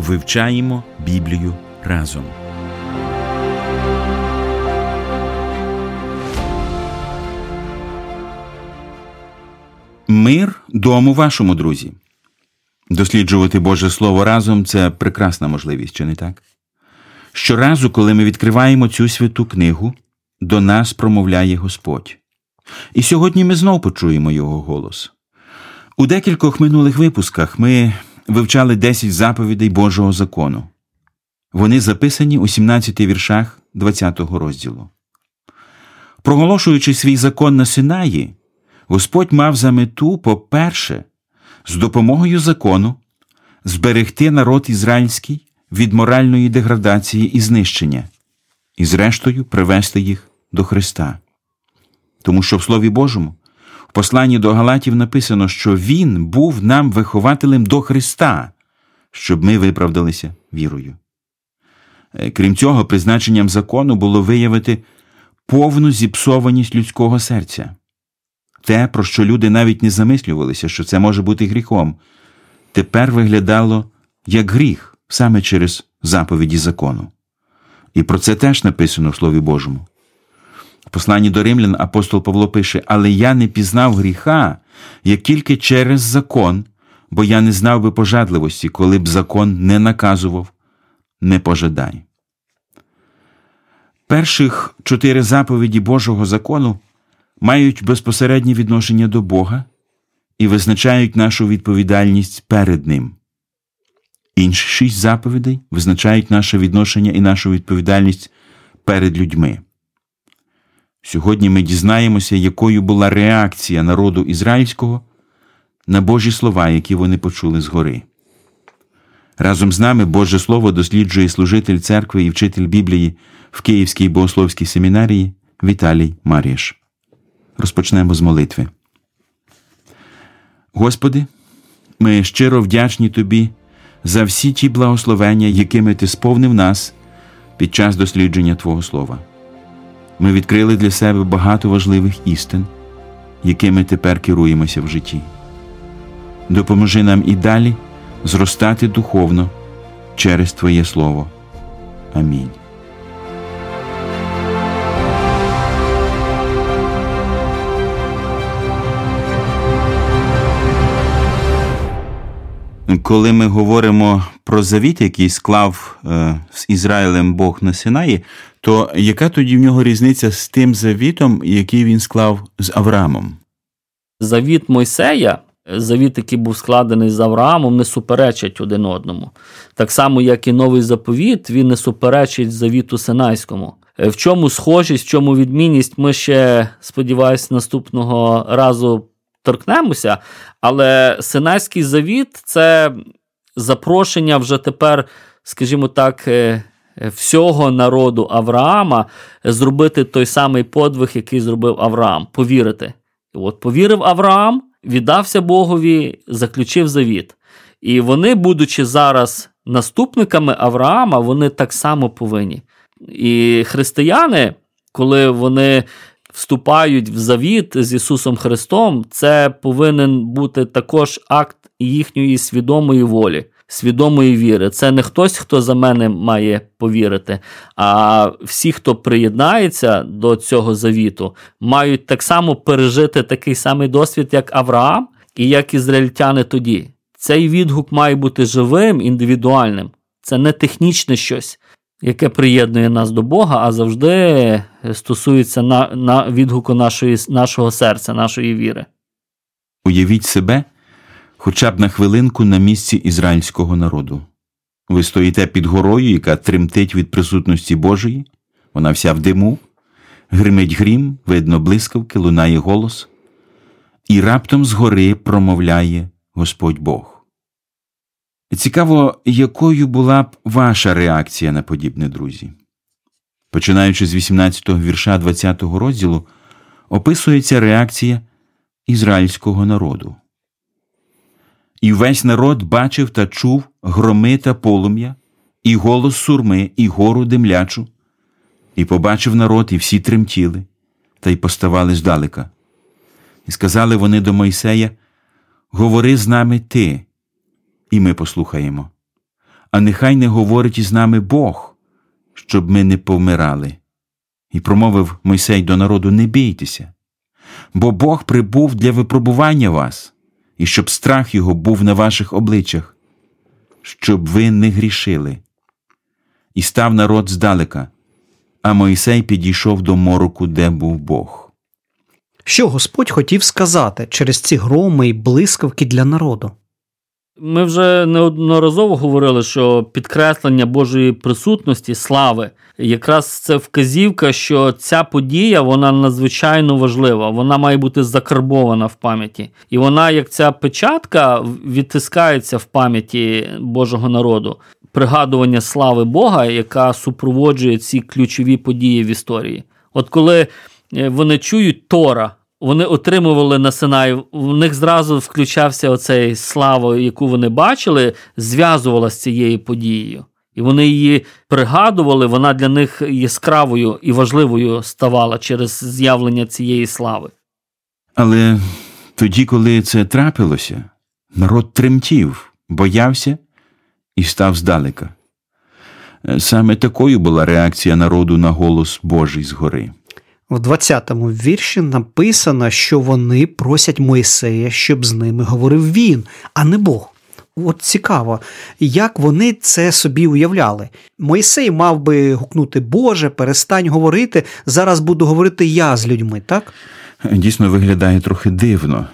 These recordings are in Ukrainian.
Вивчаємо Біблію разом. Мир дому вашому друзі. Досліджувати Боже Слово разом це прекрасна можливість, чи не так? Щоразу, коли ми відкриваємо цю святу книгу, до нас промовляє Господь. І сьогодні ми знов почуємо Його голос. У декількох минулих випусках ми вивчали 10 заповідей Божого закону. Вони записані у 17 віршах 20 розділу. Проголошуючи свій закон на Синаї, Господь мав за мету, по-перше, з допомогою закону зберегти народ ізраїльський від моральної деградації і знищення, і, зрештою, привести їх до Христа. Тому що в Слові Божому в посланні до Галатів написано, що Він був нам вихователем до Христа, щоб ми виправдалися вірою. Е, крім цього, призначенням закону було виявити повну зіпсованість людського серця. Те, про що люди навіть не замислювалися, що це може бути гріхом, тепер виглядало як гріх саме через заповіді закону. І про це теж написано в Слові Божому. В посланні до римлян апостол Павло пише: Але я не пізнав гріха, як тільки через закон, бо я не знав би пожадливості, коли б закон не наказував, не пожадай. Перших чотири заповіді Божого закону мають безпосереднє відношення до Бога і визначають нашу відповідальність перед Ним. Інші шість заповідей визначають наше відношення і нашу відповідальність перед людьми. Сьогодні ми дізнаємося, якою була реакція народу ізраїльського на Божі слова, які вони почули згори. Разом з нами Боже Слово досліджує служитель церкви і вчитель Біблії в Київській богословській семінарії Віталій Маріш. Розпочнемо з молитви. Господи, ми щиро вдячні Тобі за всі ті благословення, якими Ти сповнив нас під час дослідження Твого Слова. Ми відкрили для себе багато важливих істин, якими тепер керуємося в житті. Допоможи нам і далі зростати духовно через Твоє Слово. Амінь. Коли ми говоримо про завіт, який склав е, з Ізраїлем Бог на Синаї, то яка тоді в нього різниця з тим завітом, який він склав з Авраамом? Завіт Мойсея, завіт, який був складений з Авраамом, не суперечать один одному. Так само, як і новий заповіт, він не суперечить завіту Синайському. В чому схожість, в чому відмінність, ми ще, сподіваюся, наступного разу торкнемося. Але Синайський завіт це запрошення вже тепер, скажімо так, е, всього народу Авраама зробити той самий подвиг, який зробив Авраам, повірити. І от повірив Авраам, віддався Богові, заключив завіт. І вони, будучи зараз наступниками Авраама, вони так само повинні. І християни, коли вони вступають в завіт з Ісусом Христом, це повинен бути також акт їхньої свідомої волі, свідомої віри. Це не хтось, хто за мене має повірити, а всі, хто приєднається до цього завіту, мають так само пережити такий самий досвід, як Авраам і як ізраїльтяни тоді. Цей відгук має бути живим, індивідуальним. Це не технічне щось яке приєднує нас до Бога, а завжди стосується на, на відгуку нашої, нашого серця, нашої віри. Уявіть себе хоча б на хвилинку на місці ізраїльського народу. Ви стоїте під горою, яка тремтить від присутності Божої, вона вся в диму, гримить грім, видно блискавки, лунає голос, і раптом згори промовляє Господь Бог. Цікаво, якою була б ваша реакція на подібне, друзі? Починаючи з 18-го вірша 20-го розділу, описується реакція ізраїльського народу. І весь народ бачив та чув громи та полум'я, і голос сурми, і гору димлячу, і побачив народ, і всі тремтіли, та й поставали здалека. І сказали вони до Мойсея: Говори з нами ти, і ми послухаємо. А нехай не говорить із нами Бог, щоб ми не повмирали. І промовив Мойсей до народу: Не бійтеся, бо Бог прибув для випробування вас, і щоб страх його був на ваших обличчях, щоб ви не грішили. І став народ здалека, а Мойсей підійшов до мороку, де був Бог. Що Господь хотів сказати через ці громи і блискавки для народу? Ми вже неодноразово говорили, що підкреслення Божої присутності, слави, якраз це вказівка, що ця подія вона надзвичайно важлива, вона має бути закарбована в пам'яті. І вона, як ця печатка, відтискається в пам'яті Божого народу. Пригадування слави Бога, яка супроводжує ці ключові події в історії. От коли е, вони чують Тора вони отримували на Синай, в них зразу включався оцей слава, яку вони бачили, зв'язувала з цією подією. І вони її пригадували, вона для них яскравою і важливою ставала через з'явлення цієї слави. Але тоді, коли це трапилося, народ тремтів, боявся і став здалека. Саме такою була реакція народу на голос Божий згори. В 20-му вірші написано, що вони просять Моїсея, щоб з ними говорив він, а не Бог. От цікаво, як вони це собі уявляли. Моїсей мав би гукнути Боже, перестань говорити. Зараз буду говорити я з людьми, так? Дійсно виглядає трохи дивно.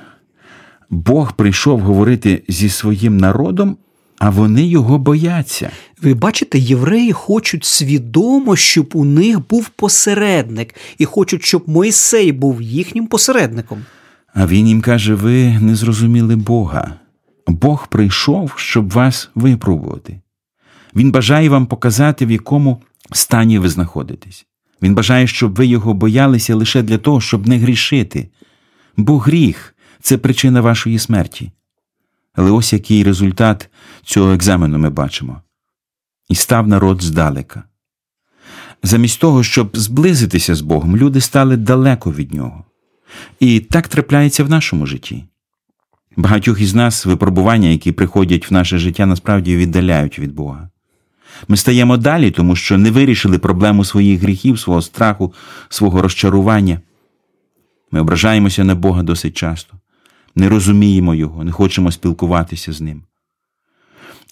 Бог прийшов говорити зі своїм народом, а вони його бояться. Ви бачите, євреї хочуть свідомо, щоб у них був посередник, і хочуть, щоб Мойсей був їхнім посередником. А він їм каже: ви не зрозуміли Бога. Бог прийшов, щоб вас випробувати. Він бажає вам показати, в якому стані ви знаходитесь. Він бажає, щоб ви його боялися лише для того, щоб не грішити. Бо гріх це причина вашої смерті. Але ось який результат цього екзамену ми бачимо. І став народ здалека. Замість того, щоб зблизитися з Богом, люди стали далеко від нього. І так трапляється в нашому житті. Багатьох із нас випробування, які приходять в наше життя, насправді віддаляють від Бога. Ми стаємо далі, тому що не вирішили проблему своїх гріхів, свого страху, свого розчарування. Ми ображаємося на Бога досить часто не розуміємо Його, не хочемо спілкуватися з ним.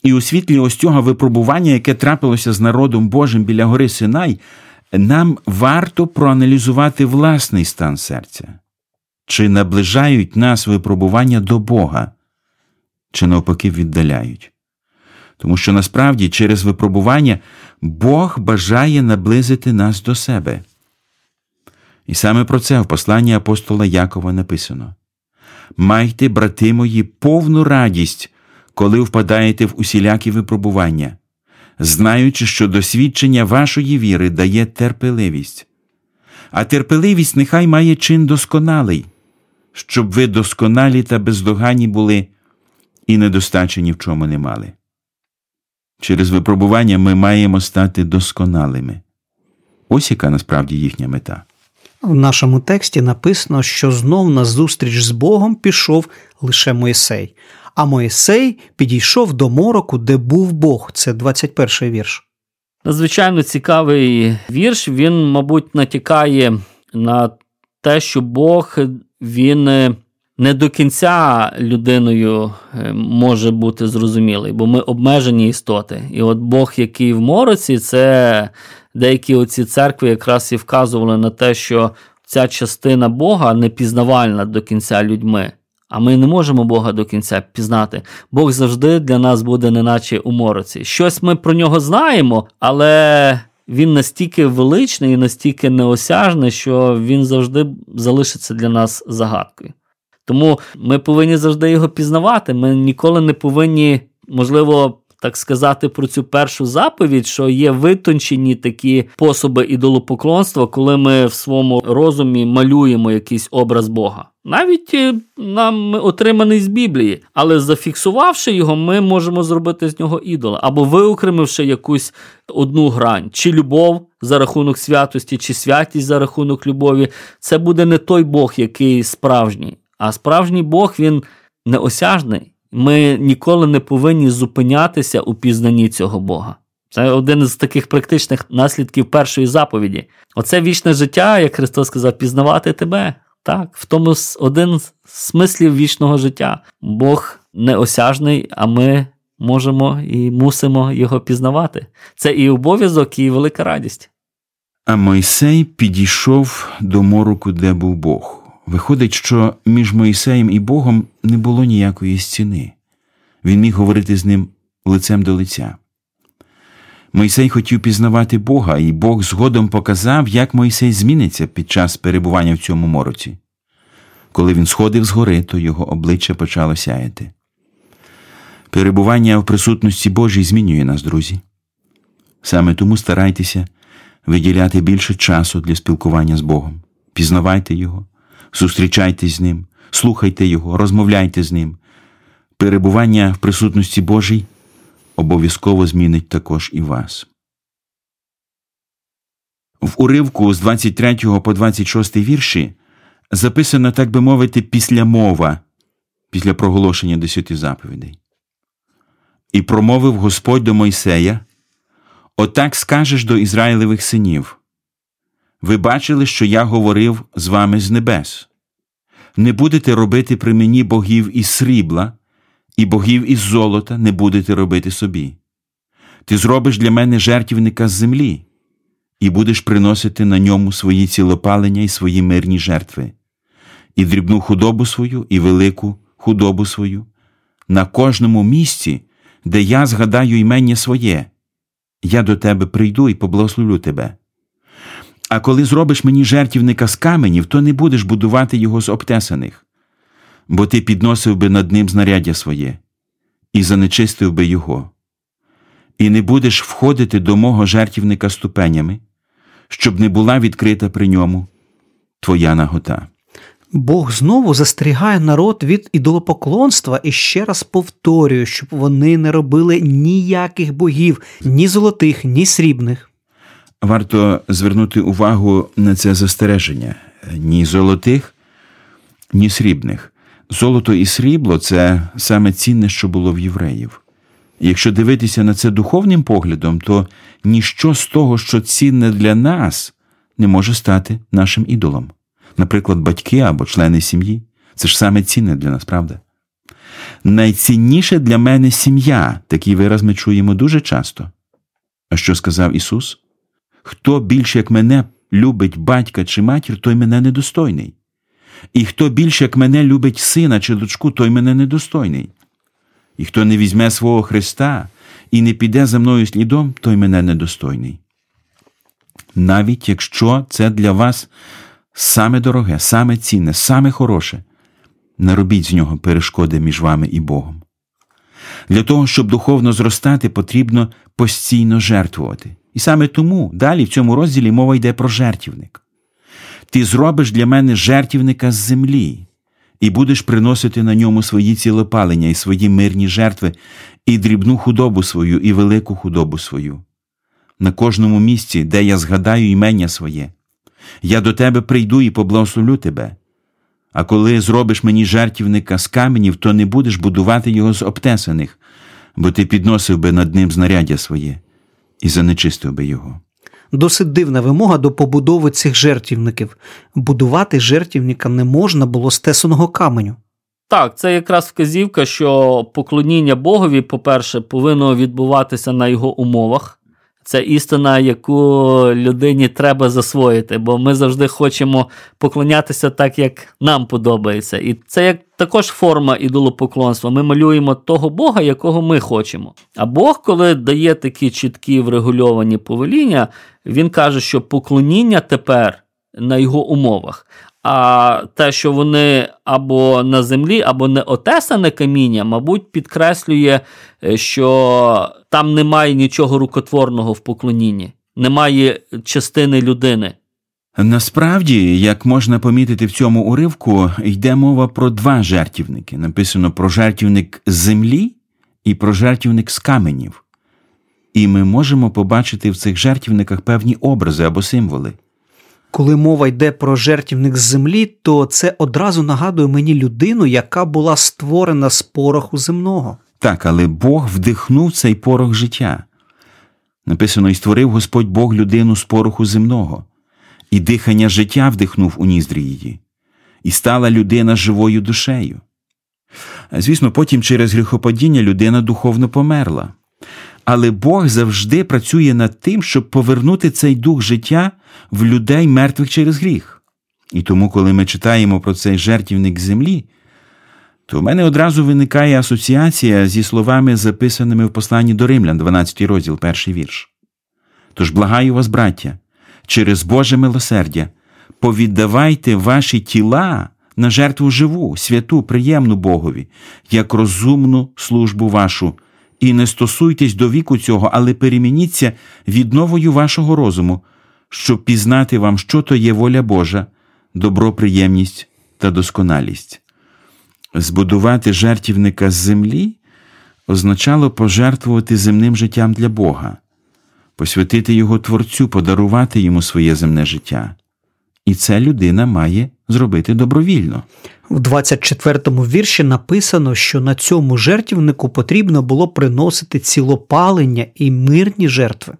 І у світлі ось цього випробування, яке трапилося з народом Божим біля гори Синай, нам варто проаналізувати власний стан серця, чи наближають нас випробування до Бога, чи навпаки віддаляють. Тому що насправді через випробування Бог бажає наблизити нас до себе. І саме про це в посланні апостола Якова написано Майте, брати мої, повну радість, коли впадаєте в усілякі випробування, знаючи, що досвідчення вашої віри дає терпеливість, а терпеливість нехай має чин досконалий, щоб ви досконалі та бездоганні були і недостачі ні в чому не мали. Через випробування ми маємо стати досконалими. Ось яка насправді їхня мета. В нашому тексті написано, що знов на зустріч з Богом пішов лише Моїсей, а Моїсей підійшов до мороку, де був Бог. Це 21 вірш. Надзвичайно цікавий вірш. Він, мабуть, натякає на те, що Бог він е, не до кінця людиною е, може бути зрозумілий, бо ми обмежені істоти. І от Бог, який в мороці, це деякі оці церкви якраз і вказували на те, що ця частина Бога не пізнавальна до кінця людьми. А ми не можемо Бога до кінця пізнати. Бог завжди для нас буде, неначе у мороці. Щось ми про нього знаємо, але він настільки величний і настільки неосяжний, що він завжди залишиться для нас загадкою. Тому ми повинні завжди його пізнавати. Ми ніколи не повинні, можливо, так сказати, про цю першу заповідь, що є витончені такі способи ідолопоклонства, коли ми в своєму розумі малюємо якийсь образ Бога. Навіть е, нам отриманий з Біблії, але зафіксувавши його, ми можемо зробити з нього ідола або виокремивши якусь одну грань, чи любов за рахунок святості, чи святість за рахунок любові. Це буде не той Бог, який справжній. А справжній Бог він неосяжний. Ми ніколи не повинні зупинятися у пізнанні цього Бога. Це один з таких практичних наслідків першої заповіді. Оце вічне життя, як Христос сказав, пізнавати тебе. Так, в тому один з смислів вічного життя. Бог неосяжний, а ми можемо і мусимо його пізнавати. Це і обов'язок, і велика радість. А Мойсей підійшов до мороку, де був Бог. Виходить, що між Моїсеєм і Богом не було ніякої стіни. Він міг говорити з ним лицем до лиця. Мойсей хотів пізнавати Бога, і Бог згодом показав, як Мойсей зміниться під час перебування в цьому мороці. Коли він сходив з гори, то його обличчя почало сяяти. Перебування в присутності Божій змінює нас, друзі. Саме тому старайтеся виділяти більше часу для спілкування з Богом. Пізнавайте Його, зустрічайтесь з Ним, слухайте Його, розмовляйте з Ним. Перебування в присутності Божій обов'язково змінить також і вас. В уривку з 23 по 26 вірші записано, так би мовити, післямова після проголошення десяти заповідей. І промовив Господь до Мойсея Отак скажеш до Ізраїлевих синів. Ви бачили, що я говорив з вами з небес. Не будете робити при мені богів із срібла, і богів із золота не будете робити собі. Ти зробиш для мене жертівника з землі, і будеш приносити на ньому свої цілопалення і свої мирні жертви, і дрібну худобу свою, і велику худобу свою, на кожному місці, де я згадаю імення своє, я до тебе прийду і поблагословлю тебе. А коли зробиш мені жертівника з каменів, то не будеш будувати його з обтесаних, бо ти підносив би над ним знаряддя своє і занечистив би його, і не будеш входити до мого жертівника ступенями, щоб не була відкрита при ньому твоя нагота. Бог знову застерігає народ від ідолопоклонства і ще раз повторює, щоб вони не робили ніяких богів, ні золотих, ні срібних. Варто звернути увагу на це застереження ні золотих, ні срібних. Золото і срібло це саме цінне, що було в євреїв. Якщо дивитися на це духовним поглядом, то ніщо з того, що цінне для нас, не може стати нашим ідолом. Наприклад, батьки або члени сім'ї це ж саме цінне для нас, правда? Найцінніше для мене сім'я, такий вираз ми чуємо дуже часто. А що сказав Ісус? Хто більше, як мене, любить батька чи матір, той мене недостойний. І хто більше, як мене, любить сина чи дочку, той мене недостойний. І хто не візьме свого Христа і не піде за мною слідом, той мене недостойний. Навіть якщо це для вас саме дороге, саме цінне, саме хороше, не робіть з нього перешкоди між вами і Богом. Для того, щоб духовно зростати, потрібно постійно жертвувати. І саме тому далі в цьому розділі мова йде про жертівник. Ти зробиш для мене жертівника з землі, і будеш приносити на ньому свої цілопалення і свої мирні жертви, і дрібну худобу свою, і велику худобу свою. На кожному місці, де я згадаю імення своє, я до тебе прийду і поблагословлю тебе. А коли зробиш мені жертівника з каменів, то не будеш будувати його з обтесаних, бо ти підносив би над ним знаряддя своє і занечистив би його. Досить дивна вимога до побудови цих жертівників. Будувати жертівника не можна було з тесаного каменю. Так, це якраз вказівка, що поклоніння Богові, по-перше, повинно відбуватися на його умовах. Це істина, яку людині треба засвоїти, бо ми завжди хочемо поклонятися так, як нам подобається. І це як також форма ідолопоклонства. Ми малюємо того Бога, якого ми хочемо. А Бог, коли дає такі чіткі врегульовані повеління, він каже, що поклоніння тепер на його умовах. А те, що вони або на землі, або не отесане каміння, мабуть, підкреслює, е, що там немає нічого рукотворного в поклонінні, немає частини людини. Насправді, як можна помітити в цьому уривку, йде мова про два жертівники. Написано про жертівник землі і про жертівник з каменів. І ми можемо побачити в цих жертівниках певні образи або символи. Коли мова йде про жертівник землі, то це одразу нагадує мені людину, яка була створена з пороху земного. Так, але Бог вдихнув цей порох життя. Написано, і створив Господь Бог людину з пороху земного, і дихання життя вдихнув у ніздрі її, і стала людина живою душею. Звісно, потім через гріхопадіння людина духовно померла. Але Бог завжди працює над тим, щоб повернути цей дух життя в людей мертвих через гріх. І тому, коли ми читаємо про цей жертівник землі, то в мене одразу виникає асоціація зі словами, записаними в посланні до Римлян, 12 розділ, перший вірш. Тож благаю вас, браття, через Боже милосердя, повіддавайте ваші тіла на жертву живу, святу, приємну Богові, як розумну службу вашу, і не стосуйтесь до віку цього, але перемініться відновою вашого розуму, щоб пізнати вам, що то є воля Божа, добро, приємність та досконалість. Збудувати жертівника з землі означало пожертвувати земним життям для Бога, посвятити його Творцю, подарувати йому своє земне життя. І це людина має зробити добровільно. В 24-му вірші написано, що на цьому жертівнику потрібно було приносити цілопалення і мирні жертви.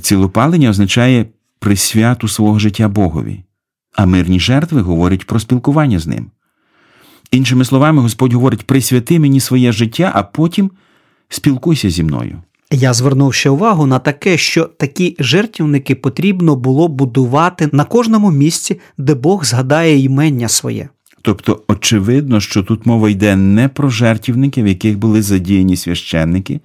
Цілопалення означає присвяту свого життя Богові, а мирні жертви говорять про спілкування з ним. Іншими словами, Господь говорить: присвяти мені своє життя, а потім спілкуйся зі мною. Я звернув ще увагу на таке, що такі жертівники потрібно було будувати на кожному місці, де Бог згадає імення своє. Тобто, очевидно, що тут мова йде не про жертівники, в яких були задіяні священники,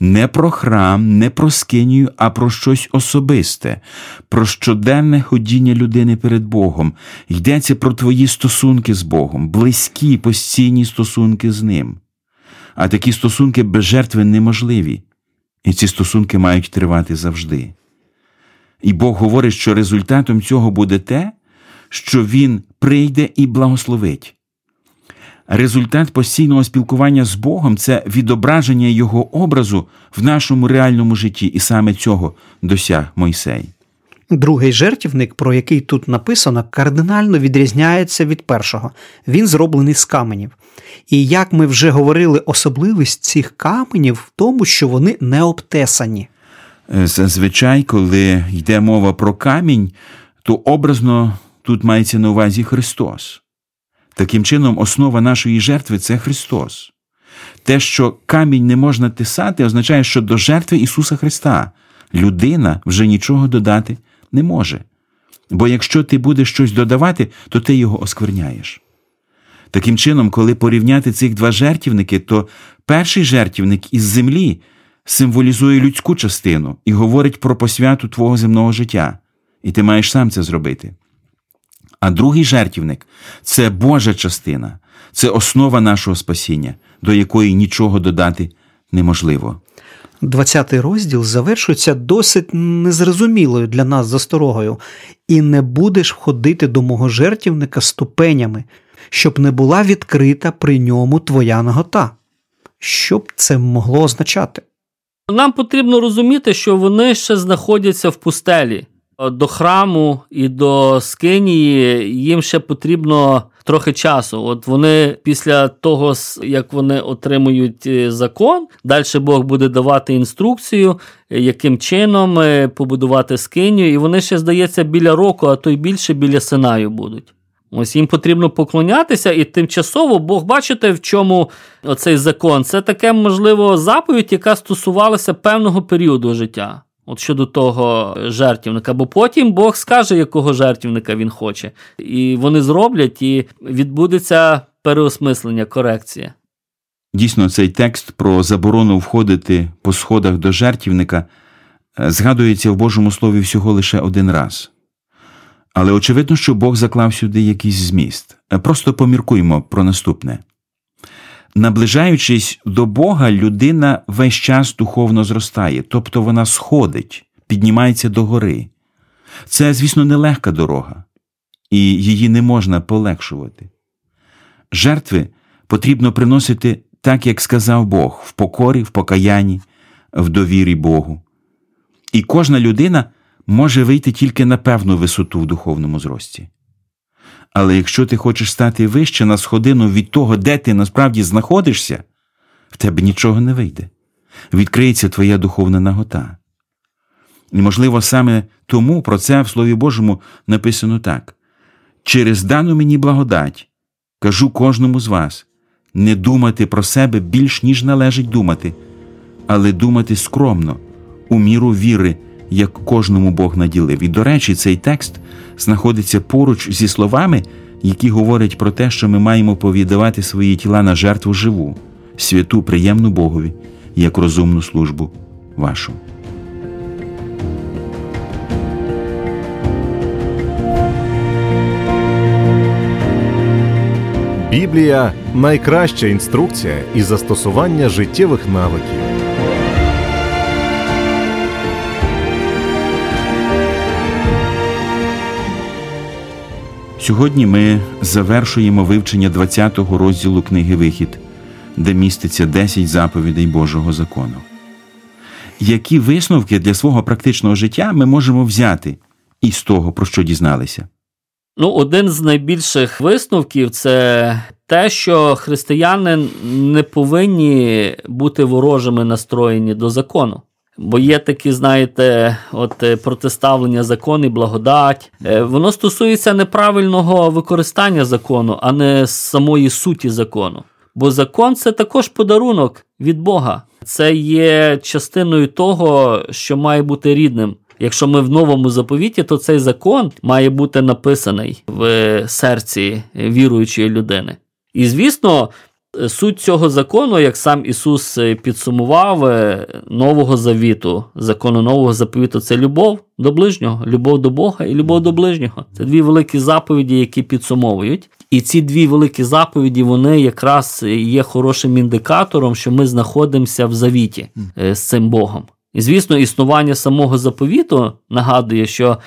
не про храм, не про скинію, а про щось особисте, про щоденне ходіння людини перед Богом. Йдеться про твої стосунки з Богом, близькі, постійні стосунки з Ним. А такі стосунки без жертви неможливі, і ці стосунки мають тривати завжди. І Бог говорить, що результатом цього буде те, що Він прийде і благословить. Результат постійного спілкування з Богом це відображення Його образу в нашому реальному житті, і саме цього досяг Мойсей. Другий жертівник, про який тут написано, кардинально відрізняється від першого. Він зроблений з каменів. І як ми вже говорили, особливість цих каменів в тому, що вони не обтесані. Зазвичай, коли йде мова про камінь, то образно тут мається на увазі Христос. Таким чином, основа нашої жертви це Христос. Те, що камінь не можна тисати, означає, що до жертви Ісуса Христа людина вже нічого додати не може. Бо якщо ти будеш щось додавати, то ти його оскверняєш. Таким чином, коли порівняти цих два жертівники, то перший жертівник із землі символізує людську частину і говорить про посвяту твого земного життя, і ти маєш сам це зробити. А другий жертівник це Божа частина, це основа нашого спасіння, до якої нічого додати неможливо. 20 розділ завершується досить незрозумілою для нас засторогою, і не будеш входити до мого жертівника ступенями, щоб не була відкрита при ньому твоя нагота. Що б це могло означати? Нам потрібно розуміти, що вони ще знаходяться в пустелі. До храму і до скинії їм ще потрібно трохи часу. От вони після того, як вони отримують е, закон, далі Бог буде давати інструкцію, е, яким чином е, побудувати скинію, і вони ще, здається, біля року, а то й більше біля Синаю будуть. Ось їм потрібно поклонятися, і тимчасово Бог, бачите, в чому оцей закон? Це таке, можливо, заповідь, яка стосувалася певного періоду життя. От щодо того жертівника, бо потім Бог скаже, якого жертівника він хоче. І вони зроблять, і відбудеться переосмислення, корекція. Дійсно, цей текст про заборону входити по сходах до жертівника згадується в Божому Слові всього лише один раз. Але очевидно, що Бог заклав сюди якийсь зміст. Просто поміркуємо про наступне. Наближаючись до Бога, людина весь час духовно зростає, тобто вона сходить, піднімається до гори. Це, звісно, нелегка дорога, і її не можна полегшувати. Жертви потрібно приносити так, як сказав Бог, в покорі, в покаянні, в довірі Богу. І кожна людина може вийти тільки на певну висоту в духовному зрості. Але якщо ти хочеш стати вище на сходину від того, де ти насправді знаходишся, в тебе нічого не вийде. Відкриється твоя духовна нагота. І, можливо, саме тому про це в Слові Божому написано так: через дану мені благодать кажу кожному з вас не думати про себе більш ніж належить думати, але думати скромно, у міру віри, як кожному Бог наділив. І, до речі, цей текст знаходиться поруч зі словами, які говорять про те, що ми маємо повідавати свої тіла на жертву живу, святу, приємну Богові, як розумну службу вашу. Біблія найкраща інструкція і застосування життєвих навиків. Сьогодні ми завершуємо вивчення 20-го розділу книги Вихід, де міститься 10 заповідей Божого закону. Які висновки для свого практичного життя ми можемо взяти із того, про що дізналися? Ну, один з найбільших висновків це те, що християни не повинні бути ворожими настроєні до закону. Бо є такі, знаєте, от е, протиставлення закон і благодать. Е, воно стосується неправильного використання закону, а не самої суті закону. Бо закон це також подарунок від Бога. Це є частиною того, що має бути рідним. Якщо ми в новому заповіті, то цей закон має бути написаний в серці віруючої людини. І звісно, суть цього закону, як сам Ісус підсумував е, нового завіту, закону нового заповіту це любов до ближнього, любов до Бога і любов до ближнього. Це дві великі заповіді, які підсумовують. І ці дві великі заповіді, вони якраз є хорошим індикатором, що ми знаходимося в завіті е, з цим Богом. І, звісно, існування самого заповіту нагадує, що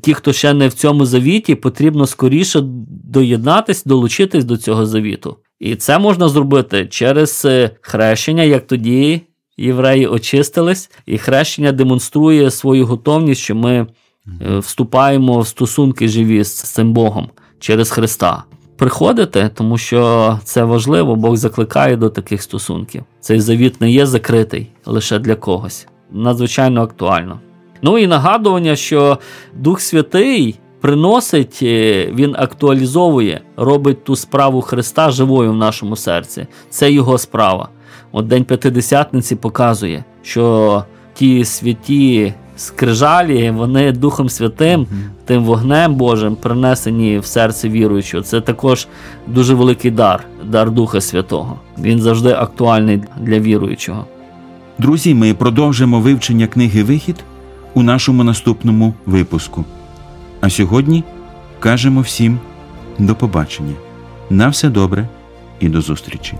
ті, хто ще не в цьому завіті, потрібно скоріше доєднатись, долучитись до цього завіту. І це можна зробити через е, хрещення, як тоді євреї очистились, і хрещення демонструє свою готовність, що ми е, вступаємо в стосунки живі з цим Богом через Христа. Приходите, тому що це важливо, Бог закликає до таких стосунків. Цей завіт не є закритий лише для когось. Надзвичайно актуально. Ну і нагадування, що Дух Святий приносить, е, він актуалізовує, робить ту справу Христа живою в нашому серці. Це його справа. От День П'ятидесятниці показує, що ті святі скрижалі, вони Духом Святим, тим вогнем Божим принесені в серце віруючого. Це також дуже великий дар, дар Духа Святого. Він завжди актуальний для віруючого. Друзі, ми продовжимо вивчення книги Вихід у нашому наступному випуску. А сьогодні кажемо всім до побачення. На все добре і до зустрічі!